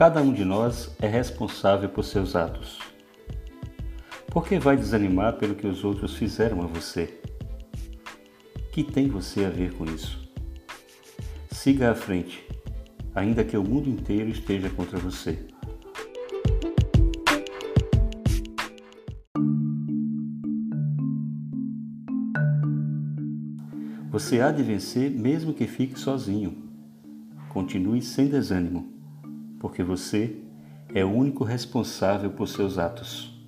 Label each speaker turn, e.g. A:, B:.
A: Cada um de nós é responsável por seus atos. Por que vai desanimar pelo que os outros fizeram a você? Que tem você a ver com isso? Siga à frente, ainda que o mundo inteiro esteja contra você. Você há de vencer mesmo que fique sozinho. Continue sem desânimo, porque você é o único responsável por seus atos.